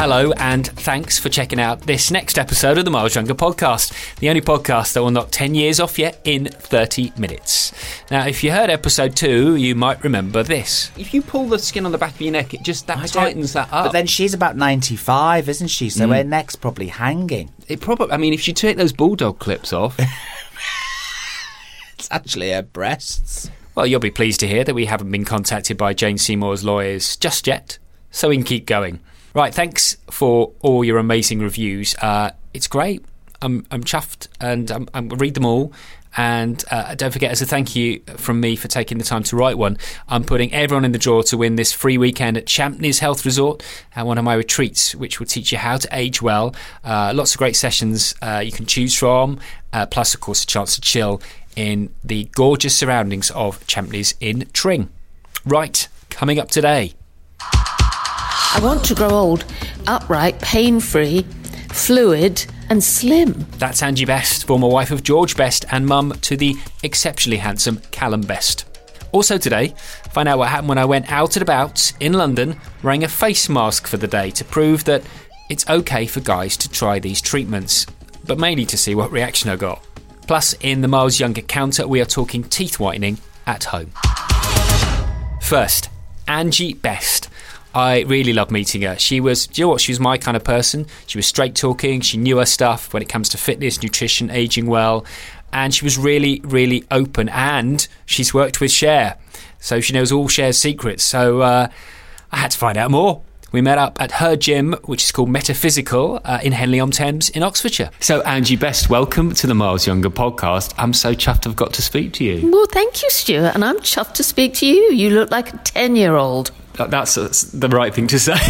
Hello, and thanks for checking out this next episode of the Miles Younger podcast, the only podcast that will knock 10 years off you in 30 minutes. Now, if you heard episode two, you might remember this. If you pull the skin on the back of your neck, it just that I tightens that up. But then she's about 95, isn't she? So mm. her neck's probably hanging. it probably, I mean, if you take those bulldog clips off, It's actually her breasts. well, you'll be pleased to hear that we haven't been contacted by Jane Seymour's lawyers just yet, so we can keep going. Right, thanks for all your amazing reviews. Uh, it's great. I'm, I'm chuffed and I'm, I'm read them all. And uh, don't forget, as a thank you from me for taking the time to write one, I'm putting everyone in the draw to win this free weekend at Champneys Health Resort and one of my retreats, which will teach you how to age well. Uh, lots of great sessions uh, you can choose from, uh, plus, of course, a chance to chill in the gorgeous surroundings of Champneys in Tring. Right, coming up today. I want to grow old, upright, pain free, fluid, and slim. That's Angie Best, former wife of George Best and mum to the exceptionally handsome Callum Best. Also today, find out what happened when I went out and about in London wearing a face mask for the day to prove that it's okay for guys to try these treatments, but mainly to see what reaction I got. Plus, in the Miles Younger counter, we are talking teeth whitening at home. First, Angie Best. I really love meeting her. She was, do you know what? She was my kind of person. She was straight talking. She knew her stuff when it comes to fitness, nutrition, aging well. And she was really, really open. And she's worked with Cher. So she knows all Cher's secrets. So uh, I had to find out more. We met up at her gym, which is called Metaphysical uh, in Henley on Thames in Oxfordshire. So, Angie Best, welcome to the Miles Younger podcast. I'm so chuffed I've got to speak to you. Well, thank you, Stuart, and I'm chuffed to speak to you. You look like a 10 year old. That- That's, the right thing to say. um,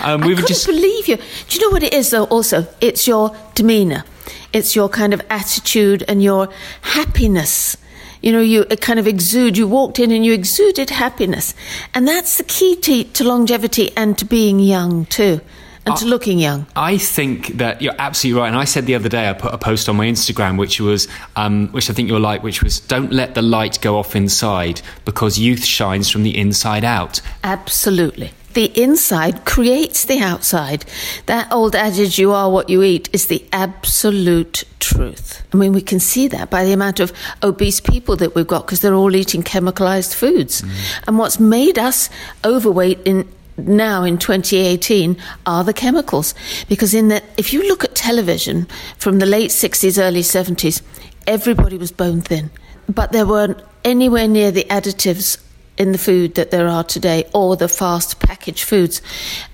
I we were couldn't just believe you. Do you know what it is, though, also? It's your demeanour, it's your kind of attitude and your happiness. You know, you kind of exude, you walked in and you exuded happiness. And that's the key to, to longevity and to being young, too, and to looking young. I think that you're absolutely right. And I said the other day, I put a post on my Instagram, which was, um, which I think you'll like, which was, don't let the light go off inside because youth shines from the inside out. Absolutely. The inside creates the outside. That old adage, you are what you eat, is the absolute truth. I mean, we can see that by the amount of obese people that we've got because they're all eating chemicalized foods. And what's made us overweight in now in 2018 are the chemicals because in the if you look at television from the late 60s early 70s everybody was bone thin but there weren't anywhere near the additives in the food that there are today or the fast packaged foods.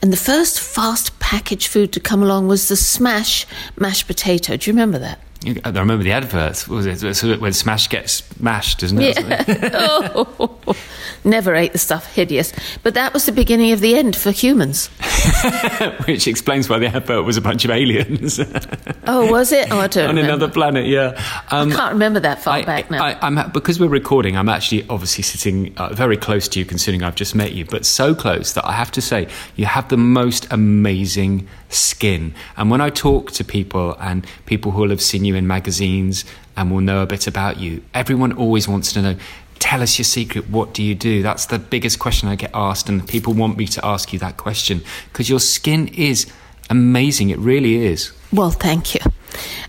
And the first fast packaged food to come along was the smash mashed potato. Do you remember that? I remember the adverts. Was it So when Smash gets smashed, isn't it? oh, never ate the stuff hideous. But that was the beginning of the end for humans. Which explains why the advert was a bunch of aliens Oh, was it? Oh, I don't on remember. another planet. Yeah. Um, I can't remember that far back now. I, I'm because we're recording. I'm actually obviously sitting uh, very close to you, considering I've just met you, but so close that I have to say you have the most amazing skin. And when I talk to people and people who will have seen you in magazines and will know a bit about you, everyone always wants to know. Tell us your secret. What do you do? That's the biggest question I get asked, and people want me to ask you that question because your skin is amazing. It really is. Well, thank you.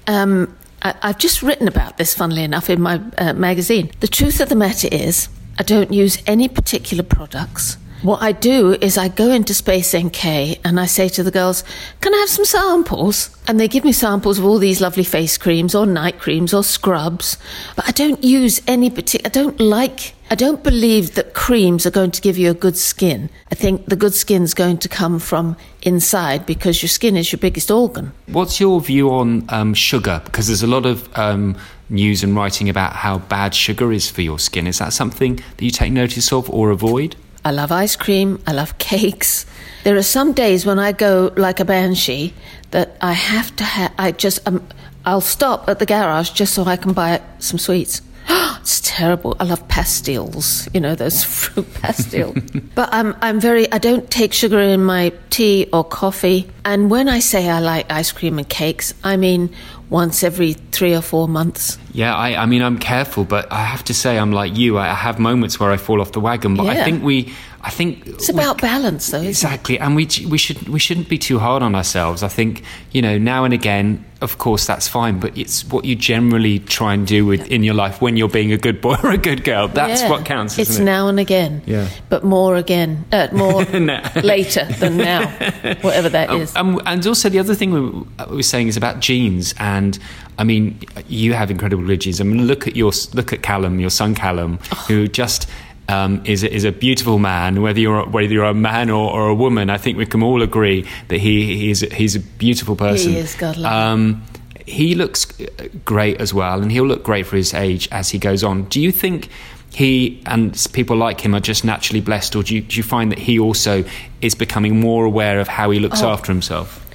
Um, I, I've just written about this, funnily enough, in my uh, magazine. The truth of the matter is, I don't use any particular products. What I do is I go into Space NK and I say to the girls, Can I have some samples? And they give me samples of all these lovely face creams or night creams or scrubs. But I don't use any particular, I don't like, I don't believe that creams are going to give you a good skin. I think the good skin's going to come from inside because your skin is your biggest organ. What's your view on um, sugar? Because there's a lot of um, news and writing about how bad sugar is for your skin. Is that something that you take notice of or avoid? I love ice cream. I love cakes. There are some days when I go like a banshee that I have to have. I just um, I'll stop at the garage just so I can buy some sweets. it's terrible. I love pastilles. You know those fruit pastilles. but I'm I'm very. I don't take sugar in my tea or coffee. And when I say I like ice cream and cakes, I mean once every three or four months. Yeah, I, I mean, I'm careful, but I have to say, I'm like you. I have moments where I fall off the wagon, but I think we, I think It's about balance, though. Exactly, and we we should we shouldn't be too hard on ourselves. I think you know now and again, of course, that's fine, but it's what you generally try and do with in your life when you're being a good boy or a good girl. That's Yeah. what counts. Isn't It's it? now and again. Yeah. But more again. Uh, more No. later than now. Whatever that is. Um, and also the other thing we we were saying is about genes, and I mean, you have incredible genes. I mean, look at your look at Callum, your son Callum, Oh. who just. Um, is a, is a beautiful man. Whether you're whether you're a man or, or a woman, I think we can all agree that he he's he's a beautiful person. He is, God love um, he looks great as well, and he'll look great for his age as he goes on. Do you think he and people like him are just naturally blessed, or do you, do you find that he also is becoming more aware of how he looks Oh. after himself?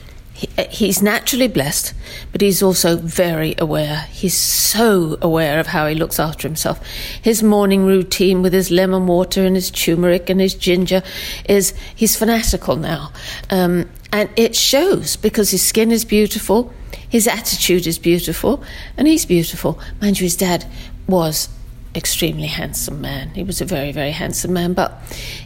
He, uh, he's naturally blessed, but he's also very aware. He's so aware of how he looks after himself. His morning routine with his lemon water and his turmeric and his ginger is he's fanatical now. Um, and it shows because his skin is beautiful, his attitude is beautiful, and he's beautiful. Mind you, his dad was extremely handsome man. He was a very, very handsome man. But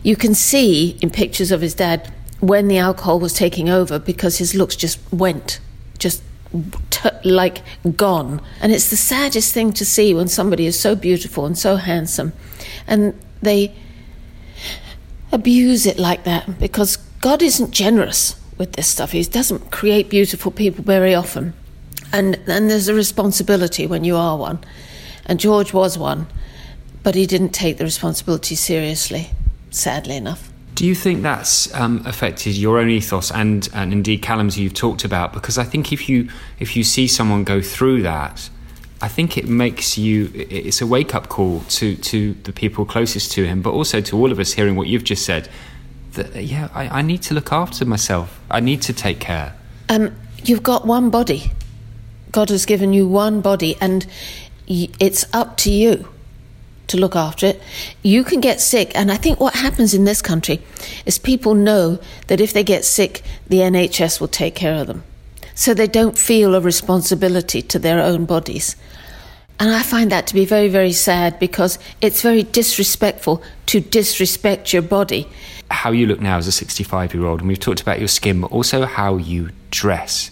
you can see in pictures of his dad when the alcohol was taking over because his looks just went, just t- like gone. And it's the saddest thing to see when somebody is so beautiful and so handsome and they abuse it like that because God isn't generous with this stuff. He doesn't create beautiful people very often. And, and there's a responsibility when you are one. And George was one, but he didn't take the responsibility seriously, sadly enough. Do you think that's um, affected your own ethos and, and indeed Callum's you've talked about? Because I think if you if you see someone go through that, I think it makes you it's a wake up call to to the people closest to him, but also to all of us hearing what you've just said. That yeah, I, I need to look after myself. I need to take care. Um, you've got one body. God has given you one body, and it's up to you to look after it. You can get sick, and I think what happens in this country is people know that if they get sick, the NHS will take care of them. So they don't feel a responsibility to their own bodies. And I find that to be very, very sad because it's very disrespectful to disrespect your body. how you look now as a 65 year old, and we've talked about your skin, but also how you dress.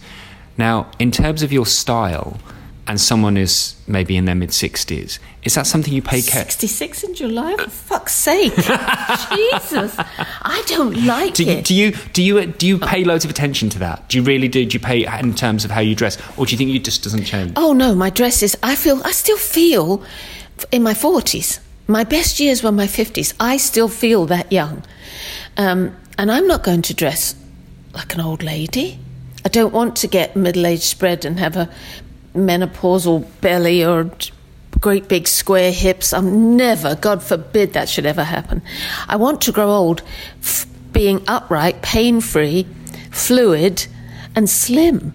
Now, in terms of your style, and someone is maybe in their mid 60s, is that something you pay care? 66 in July? For fuck's sake. Jesus. I don't like Do you, it. do you do you do you pay loads of attention to that? Do you really do? Do you pay in terms of how you dress, or do you think it just doesn't change? Oh no, my dresses. I feel. I still feel in my forties. My best years were my fifties. I still feel that young, um, and I'm not going to dress like an old lady. I don't want to get middle-aged spread and have a menopausal belly or great big square hips. I'm never. God forbid that should ever happen. I want to grow old, f- being upright, pain-free, fluid, and slim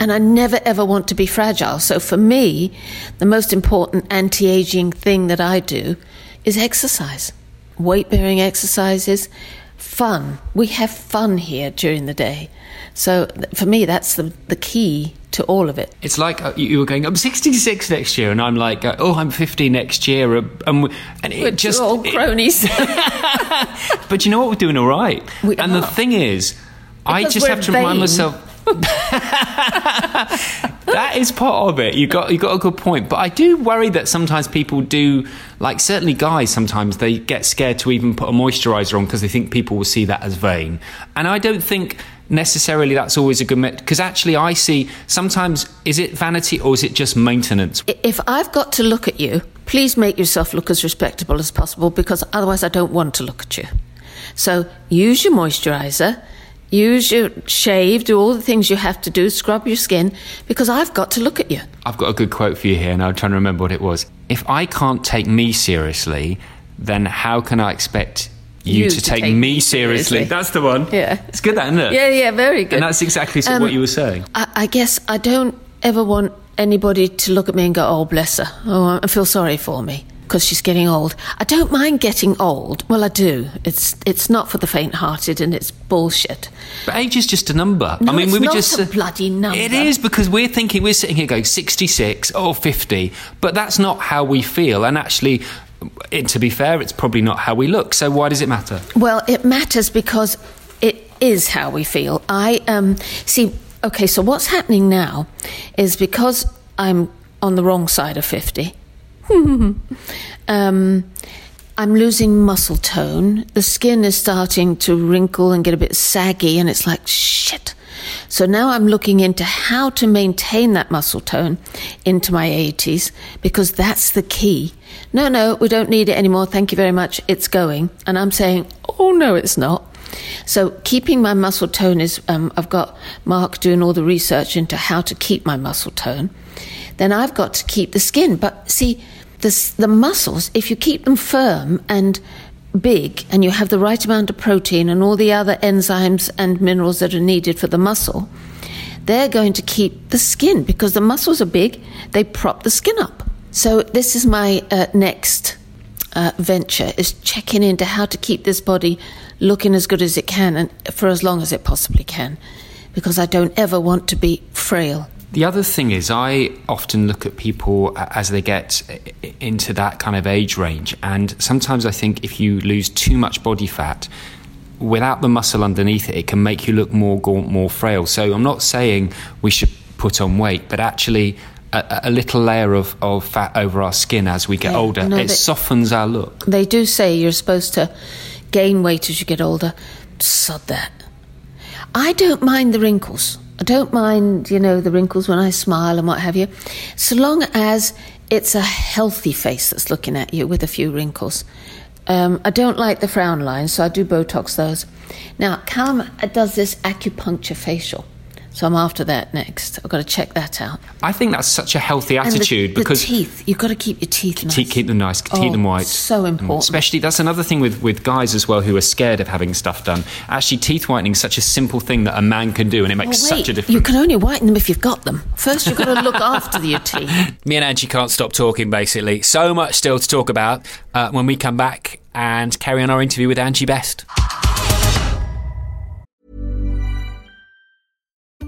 and I never ever want to be fragile. So for me, the most important anti aging thing that I do is exercise, weight bearing exercises, fun. We have fun here during the day. So for me, that's the, the key to all of it. It's like uh, you were going, I'm 66 next year, and I'm like, uh, oh, I'm 50 next year, uh, and, and it We're just. two old it- cronies. but you know what? We're doing all right. We and the thing is, I just have to remind myself. that is part of it. You got you got a good point, but I do worry that sometimes people do, like certainly guys. Sometimes they get scared to even put a moisturizer on because they think people will see that as vain, and I don't think necessarily that's always a good because actually I see sometimes is it vanity or is it just maintenance? if I've got to look at you, please make yourself look as respectable as possible because otherwise I don't want to look at you. So use your moisturizer, use your shave, do all the things you have to do, scrub your skin, because I've got to look at you. I've got a good quote for you here, and I'm trying to remember what it was. If I can't take me seriously, then how can I expect you, to, take, me seriously? seriously. That's the one. Yeah. It's good, that, isn't it? Yeah, yeah, very good. And that's exactly Um, what you were saying. I, I guess I don't ever want anybody to look at me and go, "Oh, bless her," oh, I feel sorry for me because she's getting old. I don't mind getting old. Well, I do. It's it's not for the faint-hearted, and it's bullshit. But age is just a number. No, I mean, it's we were not just a bloody number. It is because we're thinking we're sitting here going 66 or 50, but that's not how we feel. And actually, it, to be fair, it's probably not how we look. So why does it matter? Well, it matters because it is how we feel. I um see. Okay, so what's happening now is because I'm on the wrong side of fifty. um, I'm losing muscle tone. The skin is starting to wrinkle and get a bit saggy, and it's like shit. So now I'm looking into how to maintain that muscle tone into my 80s because that's the key. No, no, we don't need it anymore. Thank you very much. It's going. And I'm saying, oh, no, it's not. So keeping my muscle tone is, um, I've got Mark doing all the research into how to keep my muscle tone. Then I've got to keep the skin. But see, the, the muscles, if you keep them firm and big and you have the right amount of protein and all the other enzymes and minerals that are needed for the muscle, they're going to keep the skin because the muscles are big, they prop the skin up. So this is my uh, next uh, venture is checking into how to keep this body looking as good as it can and for as long as it possibly can because I don't ever want to be frail. The other thing is, I often look at people as they get into that kind of age range, and sometimes I think if you lose too much body fat, without the muscle underneath it, it can make you look more gaunt, more frail. So I'm not saying we should put on weight, but actually. A, a little layer of, of fat over our skin as we get Yeah, older, no, it but- softens our look. They do say you're supposed to gain weight as you get older. Sod that. I don't mind the wrinkles. I don't mind, you know, the wrinkles when I smile and what have you, so long as it's a healthy face that's looking at you with a few wrinkles. Um, I don't like the frown lines, so I do Botox those. Now, Callum uh, does this acupuncture facial, so I'm after that next. I've got to check that out. I think that's such a healthy And the- attitude the, because teeth, you've got to keep your teeth nice. Keep, keep them nice, keep Oh, them white. so important. Especially, that's another thing with, with guys as well who are scared of having stuff done. Actually, teeth whitening is such a simple thing that a man can do, and it makes Well, wait, such a difference. You can only whiten them if you've got them. First, you've got to look after your teeth. Me and Angie can't stop talking, basically. So much still to talk about uh, when we come back and carry on our interview with Angie Best.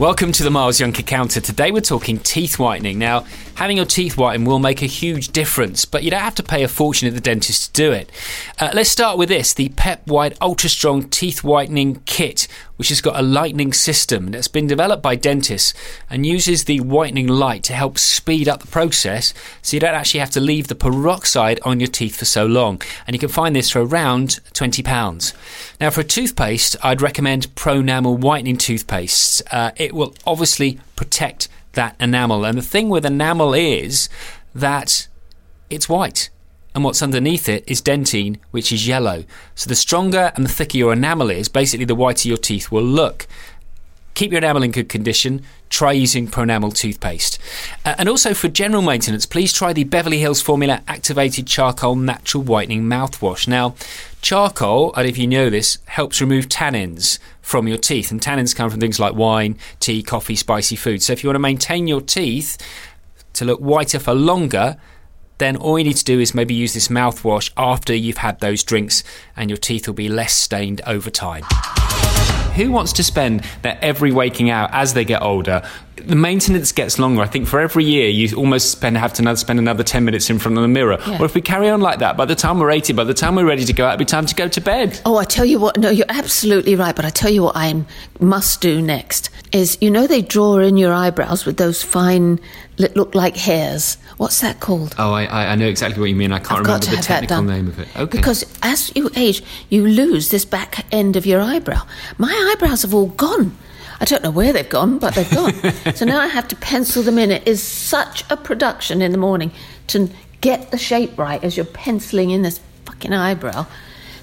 Welcome to the Miles Young Counter. Today we're talking teeth whitening. Now, having your teeth whitened will make a huge difference, but you don't have to pay a fortune at the dentist to do it. Uh, let's start with this the Pep White Ultra Strong Teeth Whitening Kit, which has got a lightning system that's been developed by dentists and uses the whitening light to help speed up the process so you don't actually have to leave the peroxide on your teeth for so long. And you can find this for around £20. Now, for a toothpaste, I'd recommend Pronamel Whitening Toothpaste. Uh, it will obviously protect that enamel. And the thing with enamel is that it's white. And what's underneath it is dentine, which is yellow. So the stronger and the thicker your enamel is, basically the whiter your teeth will look. keep your enamel in good condition, try using Pronamel toothpaste. Uh, and also for general maintenance, please try the Beverly Hills Formula Activated Charcoal Natural Whitening Mouthwash. Now, charcoal, I don't know if you know this, helps remove tannins from your teeth. And tannins come from things like wine, tea, coffee, spicy food. So if you want to maintain your teeth to look whiter for longer, then all you need to do is maybe use this mouthwash after you've had those drinks and your teeth will be less stained over time. Who wants to spend their every waking hour as they get older? The maintenance gets longer. I think for every year you almost spend have to spend another ten minutes in front of the mirror. Yeah. Or if we carry on like that, by the time we're eighty, by the time we're ready to go out, it'll be time to go to bed. Oh, I tell you what, no, you're absolutely right, but I tell you what I must do next is, you know, they draw in your eyebrows with those fine, that look like hairs. What's that called? Oh, I, I know exactly what you mean. I can't I've remember the technical name of it. Okay. Because as you age, you lose this back end of your eyebrow. My eyebrows have all gone. I don't know where they've gone, but they've gone. so now I have to pencil them in. It is such a production in the morning to get the shape right as you're penciling in this fucking eyebrow.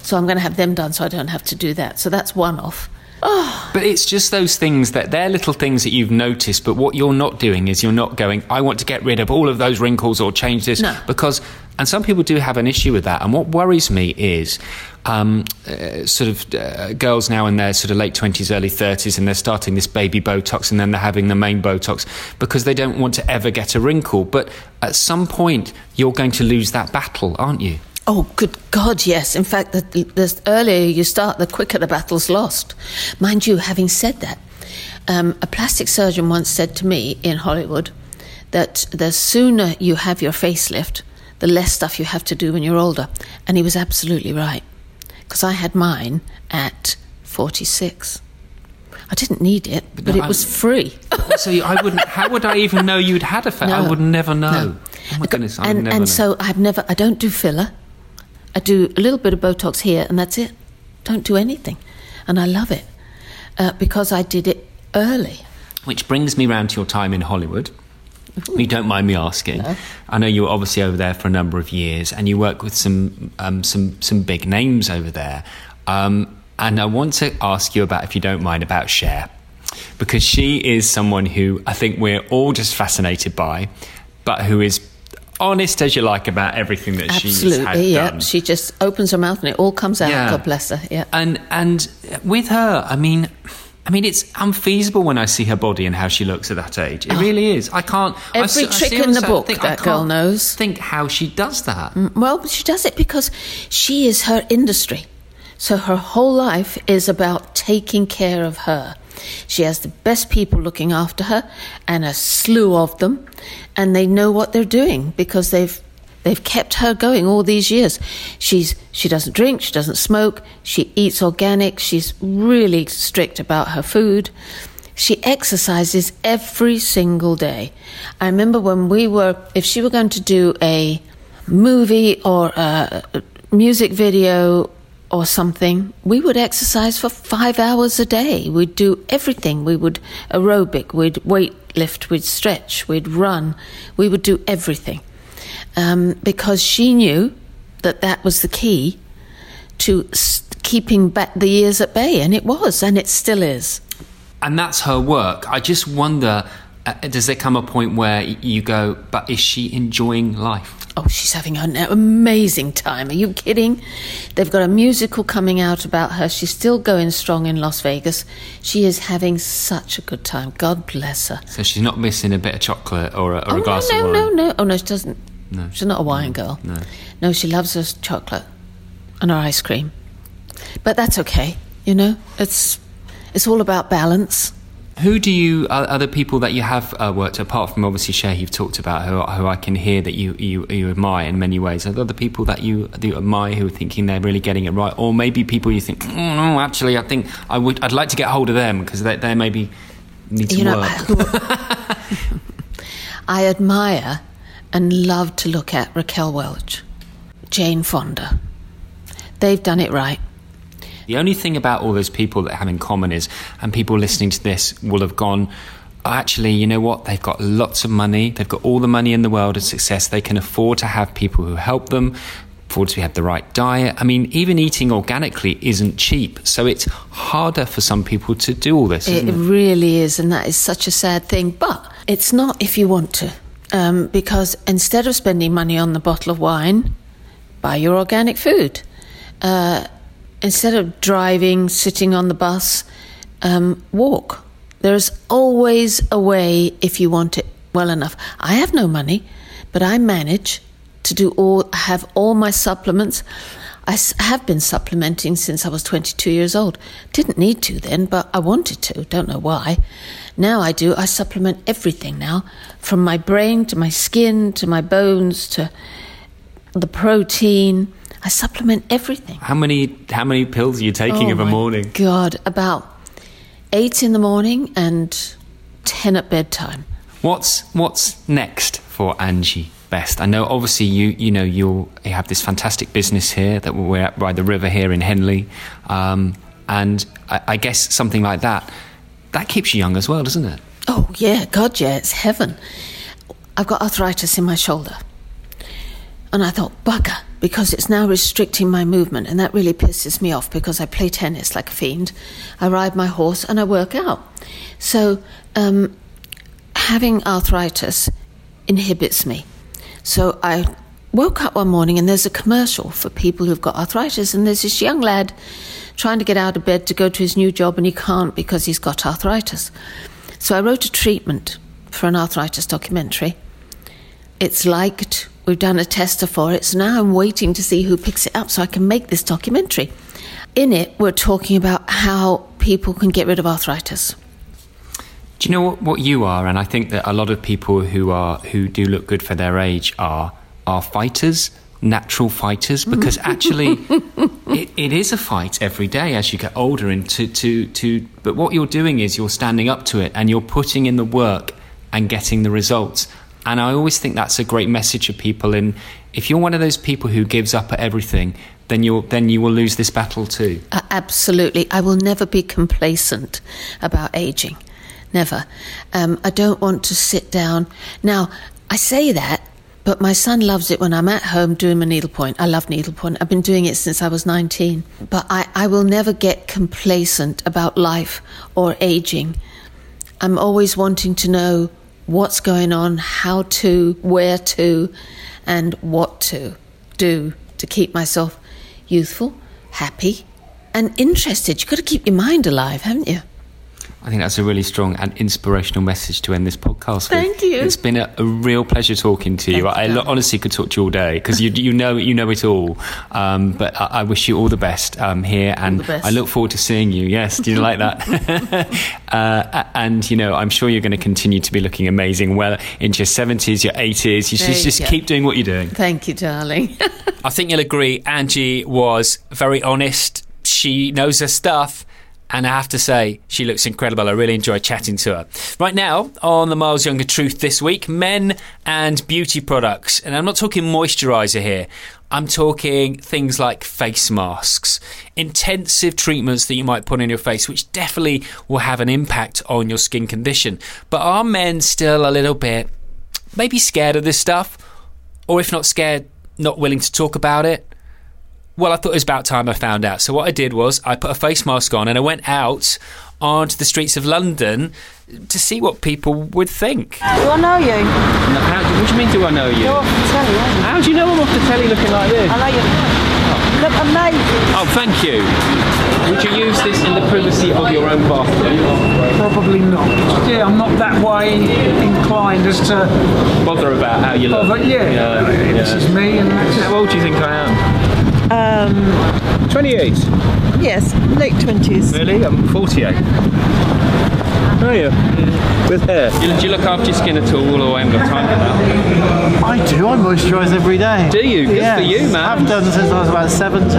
So I'm going to have them done so I don't have to do that. So that's one off. But it's just those things that they're little things that you've noticed, but what you're not doing is you're not going, I want to get rid of all of those wrinkles or change this. No. Because, and some people do have an issue with that. And what worries me is um, uh, sort of uh, girls now in their sort of late 20s, early 30s, and they're starting this baby Botox and then they're having the main Botox because they don't want to ever get a wrinkle. But at some point, you're going to lose that battle, aren't you? Oh, good God, yes. In fact, the, the earlier you start, the quicker the battle's lost. Mind you, having said that, um, a plastic surgeon once said to me in Hollywood that the sooner you have your facelift, the less stuff you have to do when you're older. And he was absolutely right. Because I had mine at 46. I didn't need it, but, no, it was free. so I wouldn't, how would I even know you'd had a fa- I would never know. No. Oh my goodness, I and never and know. so I've never I don't do filler. I do a little bit of Botox here, and that's it. Don't do anything, and I love it uh, because I did it early. Which brings me round to your time in Hollywood. If you don't mind me asking, I know you were obviously over there for a number of years, and you work with some um, some some big names over there. Um, and I want to ask you about, if you don't mind, about Cher, because she is someone who I think we're all just fascinated by, but who is honest as you like about everything that she's had Absolutely, yeah. done. She just opens her mouth and it all comes out. Yeah. God bless her. Yeah. And and with her, I mean, I mean, it's unfeasible when I see her body and how she looks at that age. It ah. really is. I can't. I Oh. Every I trick in the book think that girl can't knows. Think how she does that. Mm, well, she does it because she is her industry. So her whole life is about taking care of her. She has the best people looking after her and a slew of them and they know what they're doing because they've they've kept her going all these years. She's she doesn't drink, she doesn't smoke, she eats organic, she's really strict about her food. She exercises every single day. I remember when we were if she were going to do a movie or a music video or something, we would exercise for five hours a day. We'd do everything. We would aerobic, we'd weight lift, we'd stretch, we'd run, we would do everything. Um, because she knew that that was the key to keeping back the years at bay, and it was, and it still is. And that's her work. I just wonder. Uh, does there come a point where you go, but is she enjoying life? Oh, she's having an amazing time. Are you kidding? They've got a musical coming out about her. She's still going strong in Las Vegas. She is having such a good time. God bless her. So she's not missing a bit of chocolate or a, or oh, a glass no, of no, wine. no, no. Oh, no, she doesn't. No. She's not a wine girl. No. No, she loves her chocolate and her ice cream. But that's okay, you know? It's, it's all about balance. Who do you other people that you have uh, worked apart from obviously Cher you've talked about who, who I can hear that you, you you admire in many ways are there other people that you, that you admire who are thinking they're really getting it right or maybe people you think mm, no actually I think I would I'd like to get hold of them because they, they maybe need to you know, work I, I admire and love to look at Raquel Welch, Jane Fonda. They've done it right. The only thing about all those people that have in common is, and people listening to this will have gone, actually, you know what? They've got lots of money. They've got all the money in the world and success. They can afford to have people who help them. afford to have the right diet. I mean, even eating organically isn't cheap, so it's harder for some people to do all this. It it? really is, and that is such a sad thing. But it's not if you want to, um, because instead of spending money on the bottle of wine, buy your organic food. Uh, instead of driving, sitting on the bus, um, walk. There's always a way if you want it well enough. I have no money, but I manage to do all, have all my supplements. I have been supplementing since I was 22 years old. Didn't need to then, but I wanted to. Don't know why. Now I do. I supplement everything now, from my brain to my skin to my bones to the protein. I supplement everything. How many how many pills are you taking Oh of a morning? God, about eight in the morning and ten at bedtime. What's what's next for Angie Best? I know obviously you you know you'll you have this fantastic business here that we're at by the river here in Henley, um, and I, I guess something like that that keeps you young as well, doesn't it? Oh yeah, God yeah, it's heaven. I've got arthritis in my shoulder. And I thought, bugger, because it's now restricting my movement, and that really pisses me off because I play tennis like a fiend. I ride my horse and I work out. So, um, having arthritis inhibits me. So I woke up one morning and there's a commercial for people who've got arthritis, and there's this young lad trying to get out of bed to go to his new job, and he can't because he's got arthritis. So I wrote a treatment for an arthritis documentary. It's liked. We've done a tester for it. So now I'm waiting to see who picks it up so I can make this documentary. In it, we're talking about how people can get rid of arthritis. Do you know what, what you are? And I think that a lot of people who are who do look good for their age are are fighters, natural fighters, because actually it, it is a fight every day as you get older. And to, to to but what you're doing is you're standing up to it and you're putting in the work and getting the results. And I always think that's a great message for people. And if you're one of those people who gives up at everything, then you'll then you will lose this battle too. Uh, absolutely. I will never be complacent about aging. Never. Um, I don't want to sit down. Now, I say that, but my son loves it when I'm at home doing my needlepoint. I love needlepoint. I've been doing it since I was 19. But I, I will never get complacent about life or aging. I'm always wanting to know what's going on, how to, where to, and what to do to keep myself youthful, happy, and interested. You've got to keep your mind alive, haven't you? I think that's a really strong and inspirational message to end this podcast Thank with. you. It's been a, a real pleasure talking to you. Thank I you, lo- darling. honestly could talk to you all day because you you know you know it all. Um, but I, I wish you all the best um, here, and the best. I look forward to seeing you. Yes, do you like that? uh, and you know, I'm sure you're going to continue to be looking amazing. Well into your 70s, your 80s. You There just, you keep doing what you're doing. Thank you, darling. I think you'll agree. Angie was very honest. She knows her stuff. And I have to say, she looks incredible. I really enjoy chatting to her. Right now, on the Miles Younger Truth this week, men and beauty products. And I'm not talking moisturiser here. I'm talking things like face masks, intensive treatments that you might put on your face, which definitely will have an impact on your skin condition. But are men still a little bit maybe scared of this stuff? Or if not scared, not willing to talk about it? Well, I thought it was about time I found out. So what I did was I put a face mask on and I went out onto the streets of London to see what people would think. Do I know you? How, what do you mean? Do I know you? You're off the telly, aren't you? How do you know I'm off the telly looking like this? I know you. Look amazing. Oh, thank you. Would you use this in the privacy of your own bathroom? Probably not. Yeah, I'm not that way inclined as to. Bother about how you look. But yeah, this is me, and that's. How old do you think I am? Um, 28. yes, late twenties. Really? I'm 48. Are you? With hair. Do you, do you look after your skin at all, or I haven't got time for that? I do. I moisturise every day. Do you? Good Yes. for you, man. I've done since I was about 17.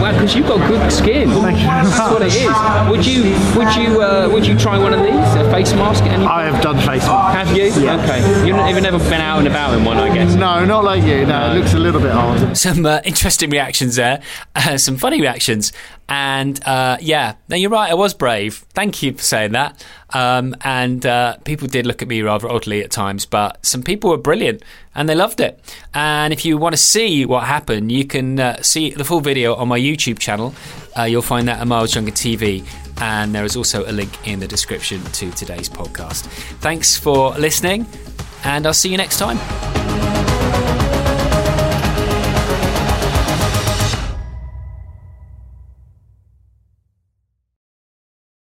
Well, because you've got good skin. Thank you That's what it is. Would you would you uh, would you try one of these? A face mask at any I have done face masks. Have you? Yes. Okay. You've you've never been out and about in one, I guess. No, not like you. No, it looks a little bit odd. Some uh, interesting reactions there, uh, some funny reactions, and uh, yeah, no, you're right. I was brave. Thank you for saying that. Um, and uh, people did look at me rather oddly at times, but some people were brilliant and they loved it. And if you want to see what happened, you can uh, see the full video on my YouTube channel. Uh, you'll find that at Miles Younger TV. And there is also a link in the description to today's podcast. Thanks for listening, and I'll see you next time.